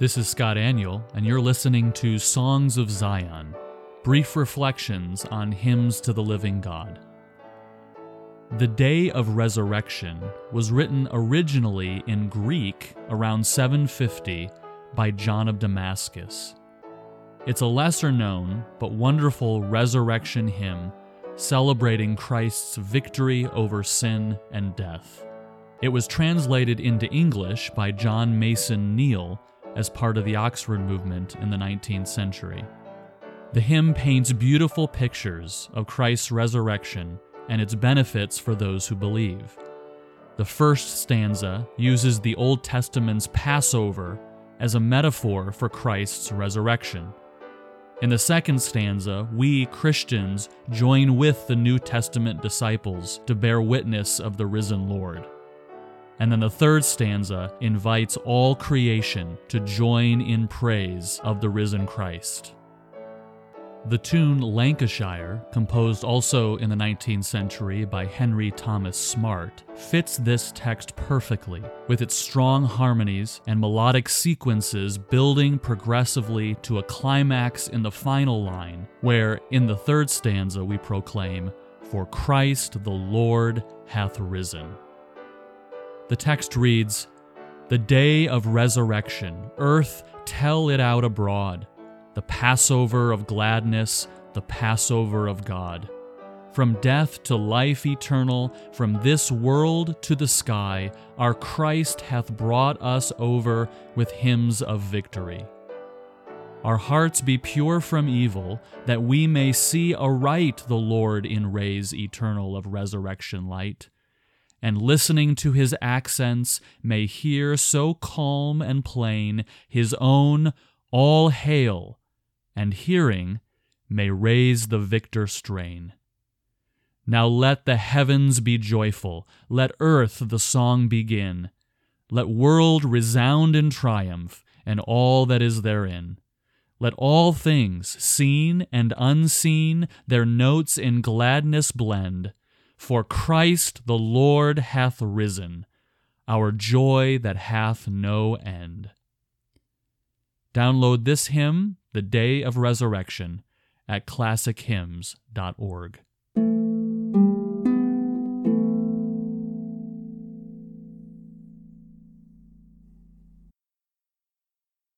This is Scott Aniol, and you're listening to Songs of Zion brief reflections on hymns to the living God. The Day of Resurrection was written originally in Greek around 750 by John of Damascus. It's a lesser known but wonderful resurrection hymn celebrating Christ's victory over sin and death. It was translated into English by John Mason Neale as part of the Oxford movement in the 19th century. The hymn paints beautiful pictures of Christ's resurrection and its benefits for those who believe. The first stanza uses the Old Testament's Passover as a metaphor for Christ's resurrection. In the second stanza, we Christians join with the New Testament disciples to bear witness of the risen Lord. And then the third stanza invites all creation to join in praise of the risen Christ. The tune Lancashire, composed also in the 19th century by Henry Thomas Smart, fits this text perfectly, with its strong harmonies and melodic sequences building progressively to a climax in the final line, where, in the third stanza, we proclaim, For Christ the Lord hath risen. The text reads, The day of resurrection, earth, tell it out abroad the Passover of gladness, the Passover of God. From death to life eternal, from this world to the sky, our Christ hath brought us over with hymns of victory. Our hearts be pure from evil, that we may see aright the Lord in rays eternal of resurrection light, and listening to his accents may hear so calm and plain his own all hail and hearing may raise the victor strain. Now let the heavens be joyful, let earth the song begin, let world resound in triumph, and all that is therein. Let all things, seen and unseen, their notes in gladness blend, for Christ the Lord hath risen, our joy that hath no end. Download this hymn, The Day of Resurrection, at classichymns.org.